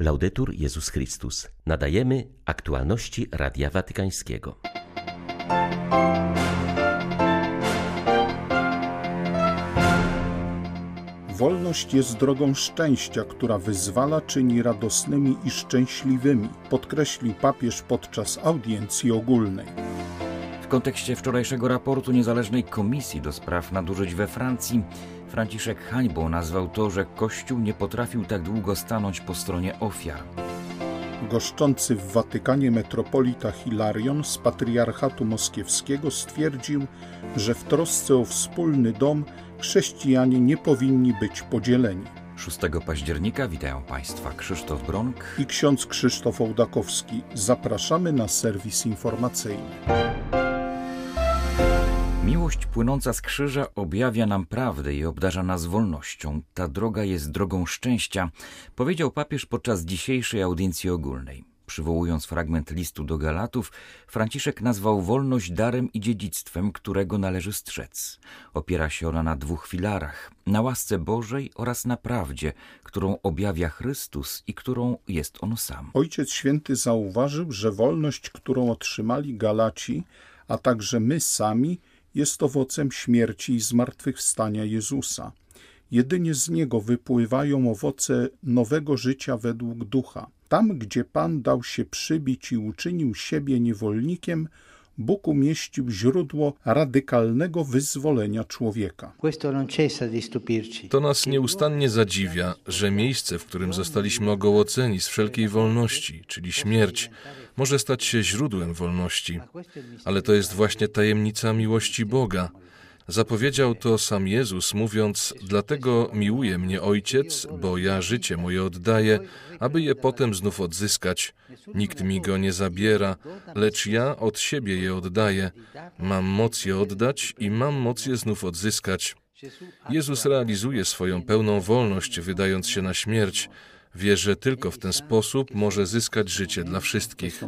Laudetur Jezus Chrystus. Nadajemy aktualności Radia Watykańskiego. Wolność jest drogą szczęścia, która wyzwala, czyni radosnymi i szczęśliwymi, podkreślił papież podczas audiencji ogólnej. W kontekście wczorajszego raportu Niezależnej Komisji do Spraw Nadużyć we Francji, Franciszek hańbą nazwał to, że Kościół nie potrafił tak długo stanąć po stronie ofiar. Goszczący w Watykanie metropolita Hilarion z patriarchatu moskiewskiego stwierdził, że w trosce o wspólny dom chrześcijanie nie powinni być podzieleni. 6 października witają Państwa Krzysztof Bronk i ksiądz Krzysztof Ołdakowski. Zapraszamy na serwis informacyjny. Miłość płynąca z krzyża objawia nam prawdę i obdarza nas wolnością. Ta droga jest drogą szczęścia, powiedział papież podczas dzisiejszej audiencji ogólnej. Przywołując fragment listu do Galatów, Franciszek nazwał wolność darem i dziedzictwem, którego należy strzec. Opiera się ona na dwóch filarach: na łasce Bożej oraz na prawdzie, którą objawia Chrystus i którą jest on sam. Ojciec Święty zauważył, że wolność, którą otrzymali Galaci, a także my sami, jest owocem śmierci i zmartwychwstania Jezusa. Jedynie z niego wypływają owoce nowego życia według ducha. Tam, gdzie Pan dał się przybić i uczynił siebie niewolnikiem, Bóg umieścił źródło radykalnego wyzwolenia człowieka. To nas nieustannie zadziwia, że miejsce, w którym zostaliśmy ogołoceni z wszelkiej wolności, czyli śmierć, może stać się źródłem wolności. Ale to jest właśnie tajemnica miłości Boga. Zapowiedział to sam Jezus, mówiąc: Dlatego miłuje mnie Ojciec, bo ja życie moje oddaję, aby je potem znów odzyskać. Nikt mi go nie zabiera, lecz ja od siebie je oddaję. Mam moc je oddać i mam moc je znów odzyskać. Jezus realizuje swoją pełną wolność, wydając się na śmierć. Wie, że tylko w ten sposób może zyskać życie dla wszystkich.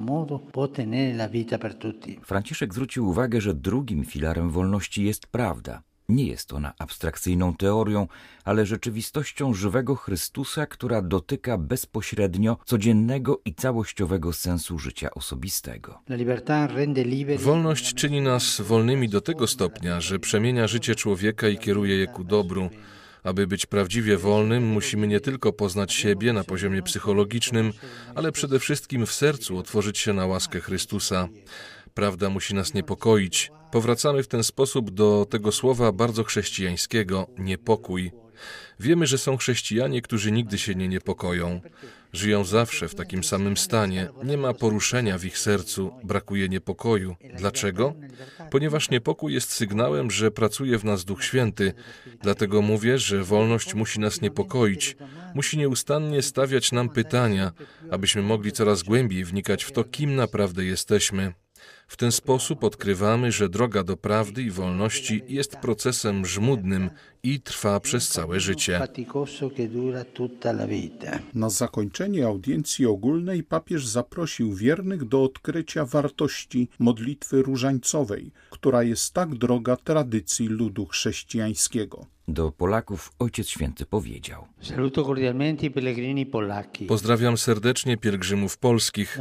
Franciszek zwrócił uwagę, że drugim filarem wolności jest prawda. Nie jest ona abstrakcyjną teorią, ale rzeczywistością żywego Chrystusa, która dotyka bezpośrednio codziennego i całościowego sensu życia osobistego. Wolność czyni nas wolnymi do tego stopnia, że przemienia życie człowieka i kieruje je ku dobru. Aby być prawdziwie wolnym, musimy nie tylko poznać siebie na poziomie psychologicznym, ale przede wszystkim w sercu otworzyć się na łaskę Chrystusa. Prawda musi nas niepokoić. Powracamy w ten sposób do tego słowa bardzo chrześcijańskiego niepokój. Wiemy, że są chrześcijanie, którzy nigdy się nie niepokoją. Żyją zawsze w takim samym stanie, nie ma poruszenia w ich sercu, brakuje niepokoju. Dlaczego? Ponieważ niepokój jest sygnałem, że pracuje w nas Duch Święty. Dlatego mówię, że wolność musi nas niepokoić, musi nieustannie stawiać nam pytania, abyśmy mogli coraz głębiej wnikać w to, kim naprawdę jesteśmy. W ten sposób odkrywamy, że droga do prawdy i wolności jest procesem żmudnym i trwa przez całe życie. Na zakończenie audiencji ogólnej papież zaprosił wiernych do odkrycia wartości modlitwy różańcowej, która jest tak droga tradycji ludu chrześcijańskiego. Do Polaków Ojciec Święty powiedział: Pozdrawiam serdecznie pielgrzymów polskich.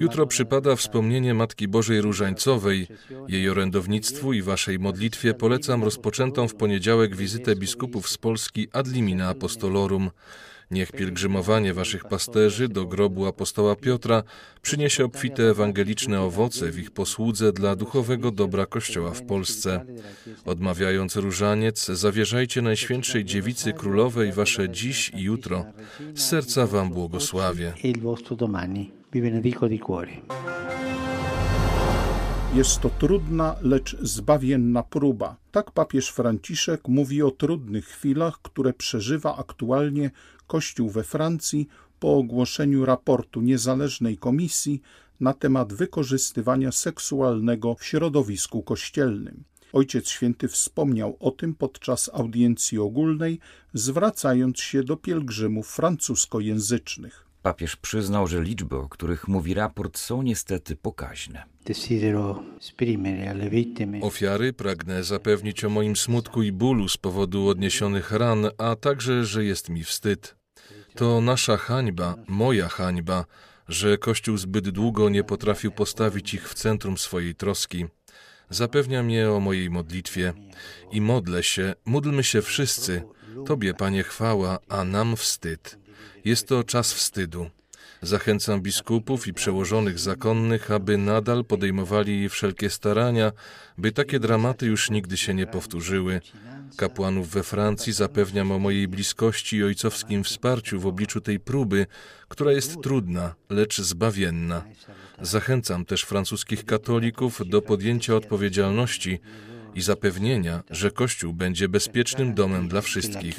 Jutro przypada wspomnienie Matki Bożej Różańcowej. Jej orędownictwu i waszej modlitwie polecam rozpoczętą w poniedziałek wizytę biskupów z Polski ad limina apostolorum. Niech pielgrzymowanie waszych pasterzy do grobu apostoła Piotra przyniesie obfite ewangeliczne owoce w ich posłudze dla duchowego dobra Kościoła w Polsce. Odmawiając różaniec, zawierzajcie Najświętszej Dziewicy Królowej wasze dziś i jutro. Z serca wam błogosławię. Jest to trudna, lecz zbawienna próba. Tak papież Franciszek mówi o trudnych chwilach, które przeżywa aktualnie Kościół we Francji po ogłoszeniu raportu niezależnej komisji na temat wykorzystywania seksualnego w środowisku kościelnym. Ojciec Święty wspomniał o tym podczas audiencji ogólnej, zwracając się do pielgrzymów francuskojęzycznych. Papież przyznał, że liczby, o których mówi raport, są niestety pokaźne. Ofiary pragnę zapewnić o moim smutku i bólu z powodu odniesionych ran, a także, że jest mi wstyd. To nasza hańba, moja hańba, że Kościół zbyt długo nie potrafił postawić ich w centrum swojej troski. Zapewniam je o mojej modlitwie i modlę się, módlmy się wszyscy. Tobie, Panie, chwała, a nam wstyd. Jest to czas wstydu. Zachęcam biskupów i przełożonych zakonnych, aby nadal podejmowali wszelkie starania, by takie dramaty już nigdy się nie powtórzyły. Kapłanów we Francji zapewniam o mojej bliskości i ojcowskim wsparciu w obliczu tej próby, która jest trudna, lecz zbawienna. Zachęcam też francuskich katolików do podjęcia odpowiedzialności i zapewnienia, że Kościół będzie bezpiecznym domem dla wszystkich.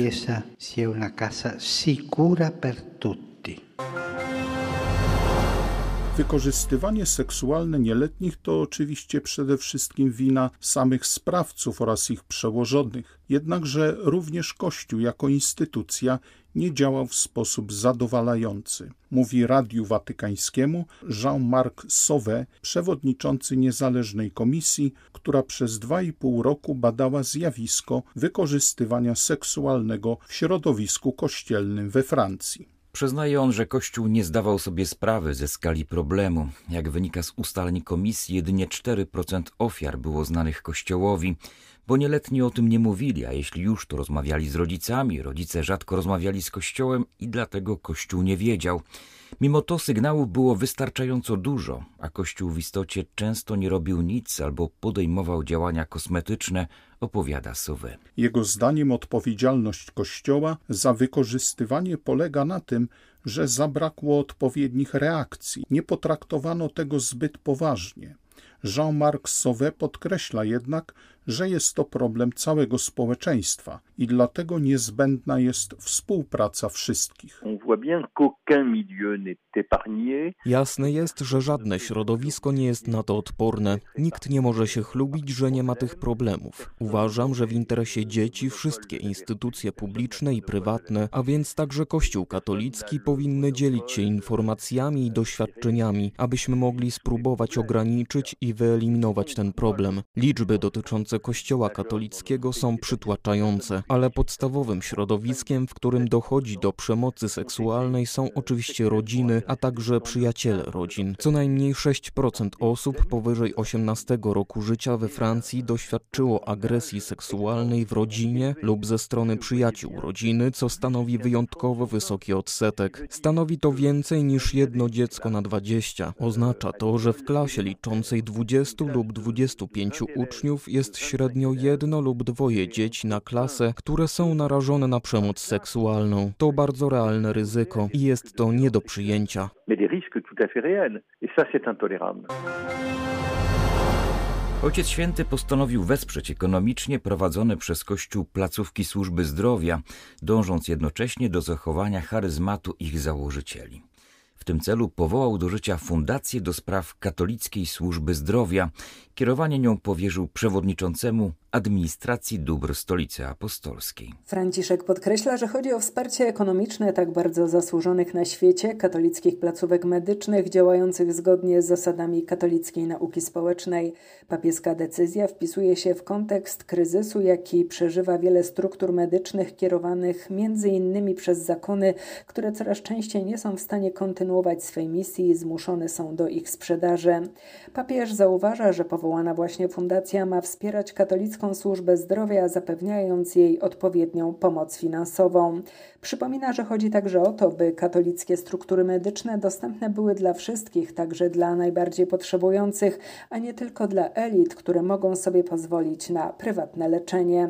Wykorzystywanie seksualne nieletnich to oczywiście przede wszystkim wina samych sprawców oraz ich przełożonych. Jednakże również Kościół jako instytucja nie działał w sposób zadowalający, mówi Radiu Watykańskiemu Jean-Marc Sauvé, przewodniczący niezależnej komisji, która przez dwa i pół roku badała zjawisko wykorzystywania seksualnego w środowisku kościelnym we Francji. Przyznaje on, że Kościół nie zdawał sobie sprawy ze skali problemu. Jak wynika z ustaleń komisji, jedynie 4% ofiar było znanych Kościołowi, bo nieletni o tym nie mówili, a jeśli już, to rozmawiali z rodzicami. Rodzice rzadko rozmawiali z Kościołem i dlatego Kościół nie wiedział. Mimo to sygnałów było wystarczająco dużo, a Kościół w istocie często nie robił nic albo podejmował działania kosmetyczne, opowiada Suwy. Jego zdaniem odpowiedzialność Kościoła za wykorzystywanie polega na tym, że zabrakło odpowiednich reakcji, nie potraktowano tego zbyt poważnie. Jean-Marc Sauvé podkreśla jednak, że jest to problem całego społeczeństwa i dlatego niezbędna jest współpraca wszystkich. Jasne jest, że żadne środowisko nie jest na to odporne. Nikt nie może się chlubić, że nie ma tych problemów. Uważam, że w interesie dzieci wszystkie instytucje publiczne i prywatne, a więc także Kościół katolicki, powinny dzielić się informacjami i doświadczeniami, abyśmy mogli spróbować ograniczyć i wyeliminować ten problem. Liczby dotyczące Kościoła katolickiego są przytłaczające, ale podstawowym środowiskiem, w którym dochodzi do przemocy seksualnej są oczywiście rodziny, a także przyjaciele rodzin. Co najmniej 6% osób powyżej 18 roku życia we Francji doświadczyło agresji seksualnej w rodzinie lub ze strony przyjaciół rodziny, co stanowi wyjątkowo wysoki odsetek. Stanowi to więcej niż jedno dziecko na 20. Oznacza to, że w klasie liczącej 20 lub 25 uczniów jest średnio jedno lub dwoje dzieci na klasę, które są narażone na przemoc seksualną. To bardzo realne ryzyko i jest to nie do przyjęcia. Ojciec Święty postanowił wesprzeć ekonomicznie prowadzone przez Kościół placówki służby zdrowia, dążąc jednocześnie do zachowania charyzmatu ich założycieli. W tym celu powołał do życia Fundację do Spraw Katolickiej Służby Zdrowia. Kierowanie nią powierzył przewodniczącemu administracji dóbr Stolicy Apostolskiej. Franciszek podkreśla, że chodzi o wsparcie ekonomiczne tak bardzo zasłużonych na świecie katolickich placówek medycznych działających zgodnie z zasadami katolickiej nauki społecznej. Papieska decyzja wpisuje się w kontekst kryzysu, jaki przeżywa wiele struktur medycznych kierowanych między innymi przez zakony, które coraz częściej nie są w stanie kontynuować swej misji zmuszone są do ich sprzedaży. Papież zauważa, że powołana właśnie fundacja ma wspierać Katolicką Służbę Zdrowia, zapewniając jej odpowiednią pomoc finansową. Przypomina, że chodzi także o to, by katolickie struktury medyczne dostępne były dla wszystkich, także dla najbardziej potrzebujących, a nie tylko dla elit, które mogą sobie pozwolić na prywatne leczenie.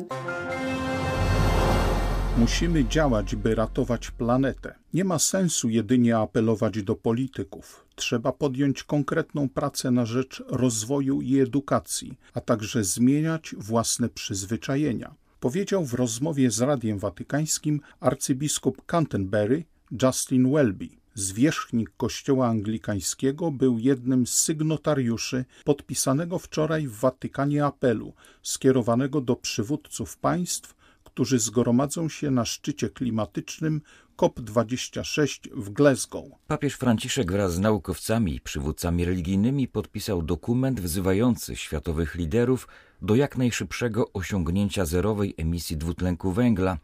Musimy działać, by ratować planetę. Nie ma sensu jedynie apelować do polityków. Trzeba podjąć konkretną pracę na rzecz rozwoju i edukacji, a także zmieniać własne przyzwyczajenia. Powiedział w rozmowie z Radiem Watykańskim arcybiskup Canterbury Justin Welby. Zwierzchnik Kościoła Anglikańskiego był jednym z sygnotariuszy podpisanego wczoraj w Watykanie apelu skierowanego do przywódców państw którzy zgromadzą się na szczycie klimatycznym COP26 w Glasgow. Papież Franciszek wraz z naukowcami i przywódcami religijnymi podpisał dokument wzywający światowych liderów do jak najszybszego osiągnięcia zerowej emisji dwutlenku węgla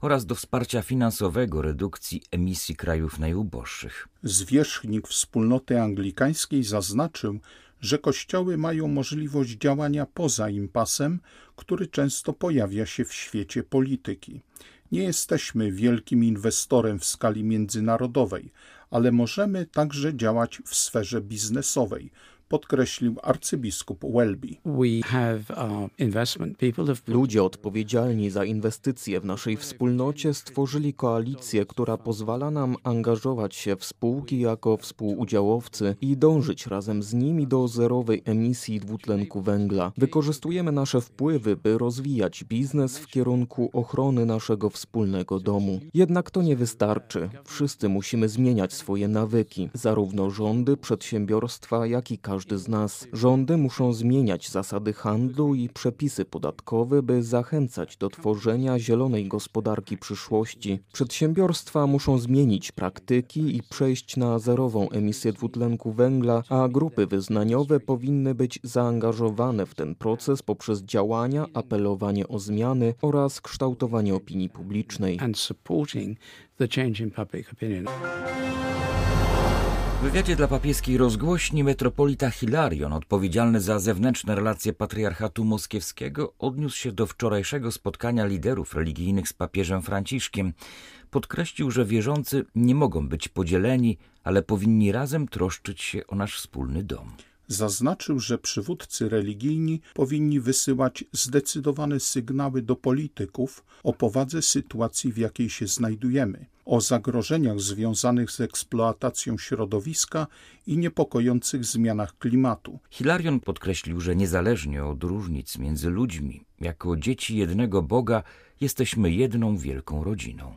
oraz do wsparcia finansowego redukcji emisji krajów najuboższych. Zwierzchnik wspólnoty anglikańskiej zaznaczył, że kościoły mają możliwość działania poza impasem, który często pojawia się w świecie polityki. Nie jesteśmy wielkim inwestorem w skali międzynarodowej, ale możemy także działać w sferze biznesowej, podkreślił arcybiskup Welby. Ludzie odpowiedzialni za inwestycje w naszej wspólnocie stworzyli koalicję, która pozwala nam angażować się w spółki jako współudziałowcy i dążyć razem z nimi do zerowej emisji dwutlenku węgla. Wykorzystujemy nasze wpływy, by rozwijać biznes w kierunku ochrony naszego wspólnego domu. Jednak to nie wystarczy. Wszyscy musimy zmieniać swoje nawyki, zarówno rządy, przedsiębiorstwa, jak i każdy każdy z nas. Rządy muszą zmieniać zasady handlu i przepisy podatkowe, by zachęcać do tworzenia zielonej gospodarki przyszłości. Przedsiębiorstwa muszą zmienić praktyki i przejść na zerową emisję dwutlenku węgla, a grupy wyznaniowe powinny być zaangażowane w ten proces poprzez działania, apelowanie o zmiany oraz kształtowanie opinii publicznej. And supporting the change in public opinion. W wywiadzie dla papieskiej rozgłośni metropolita Hilarion, odpowiedzialny za zewnętrzne relacje patriarchatu moskiewskiego, odniósł się do wczorajszego spotkania liderów religijnych z papieżem Franciszkiem. Podkreślił, że wierzący nie mogą być podzieleni, ale powinni razem troszczyć się o nasz wspólny dom zaznaczył, że przywódcy religijni powinni wysyłać zdecydowane sygnały do polityków o powadze sytuacji, w jakiej się znajdujemy, o zagrożeniach związanych z eksploatacją środowiska i niepokojących zmianach klimatu. Hilarion podkreślił, że niezależnie od różnic między ludźmi, jako dzieci jednego Boga, Jesteśmy jedną wielką rodziną.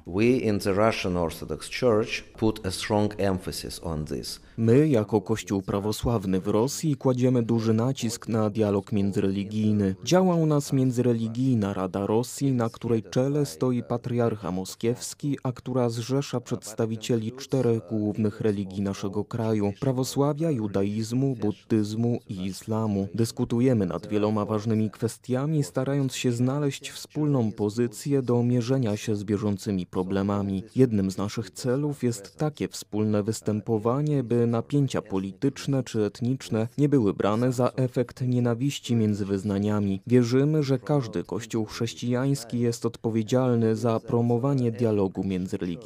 My, jako Kościół prawosławny w Rosji, kładziemy duży nacisk na dialog międzyreligijny. Działa u nas Międzyreligijna Rada Rosji, na której czele stoi patriarcha moskiewski, a która zrzesza przedstawicieli czterech głównych religii naszego kraju: prawosławia, judaizmu, buddyzmu i islamu. Dyskutujemy nad wieloma ważnymi kwestiami, starając się znaleźć wspólną pozycję do mierzenia się z bieżącymi problemami. Jednym z naszych celów jest takie wspólne występowanie, by napięcia polityczne czy etniczne nie były brane za efekt nienawiści między wyznaniami. Wierzymy, że każdy kościół chrześcijański jest odpowiedzialny za promowanie dialogu międzyreligijnego.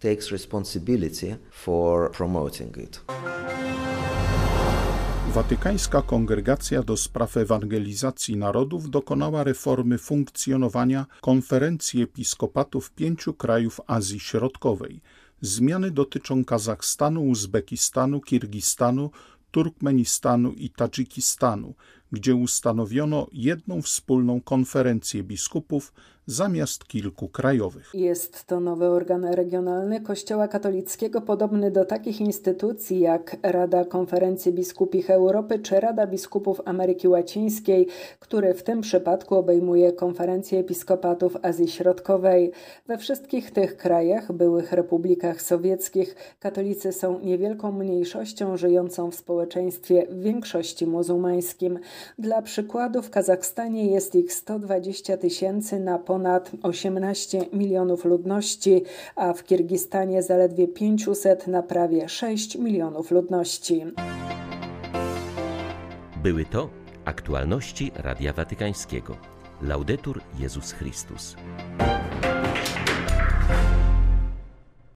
Takes responsibility for promoting it. Watykańska Kongregacja do Spraw Ewangelizacji Narodów dokonała reformy funkcjonowania konferencji episkopatów pięciu krajów Azji Środkowej. Zmiany dotyczą Kazachstanu, Uzbekistanu, Kirgistanu, Turkmenistanu i Tadżykistanu, gdzie ustanowiono jedną wspólną konferencję biskupów zamiast kilku krajowych. Jest to nowy organ regionalny Kościoła katolickiego, podobny do takich instytucji jak Rada Konferencji Biskupich Europy czy Rada Biskupów Ameryki Łacińskiej, który w tym przypadku obejmuje Konferencję Episkopatów Azji Środkowej. We wszystkich tych krajach, byłych republikach sowieckich, katolicy są niewielką mniejszością żyjącą w społeczeństwie w większości muzułmańskim. Dla przykładu w Kazachstanie jest ich 120 tysięcy na ponad ponad 18 milionów ludności, a w Kirgistanie zaledwie 500 na prawie 6 milionów ludności. Były to aktualności Radia Watykańskiego. Laudetur Jezus Chrystus.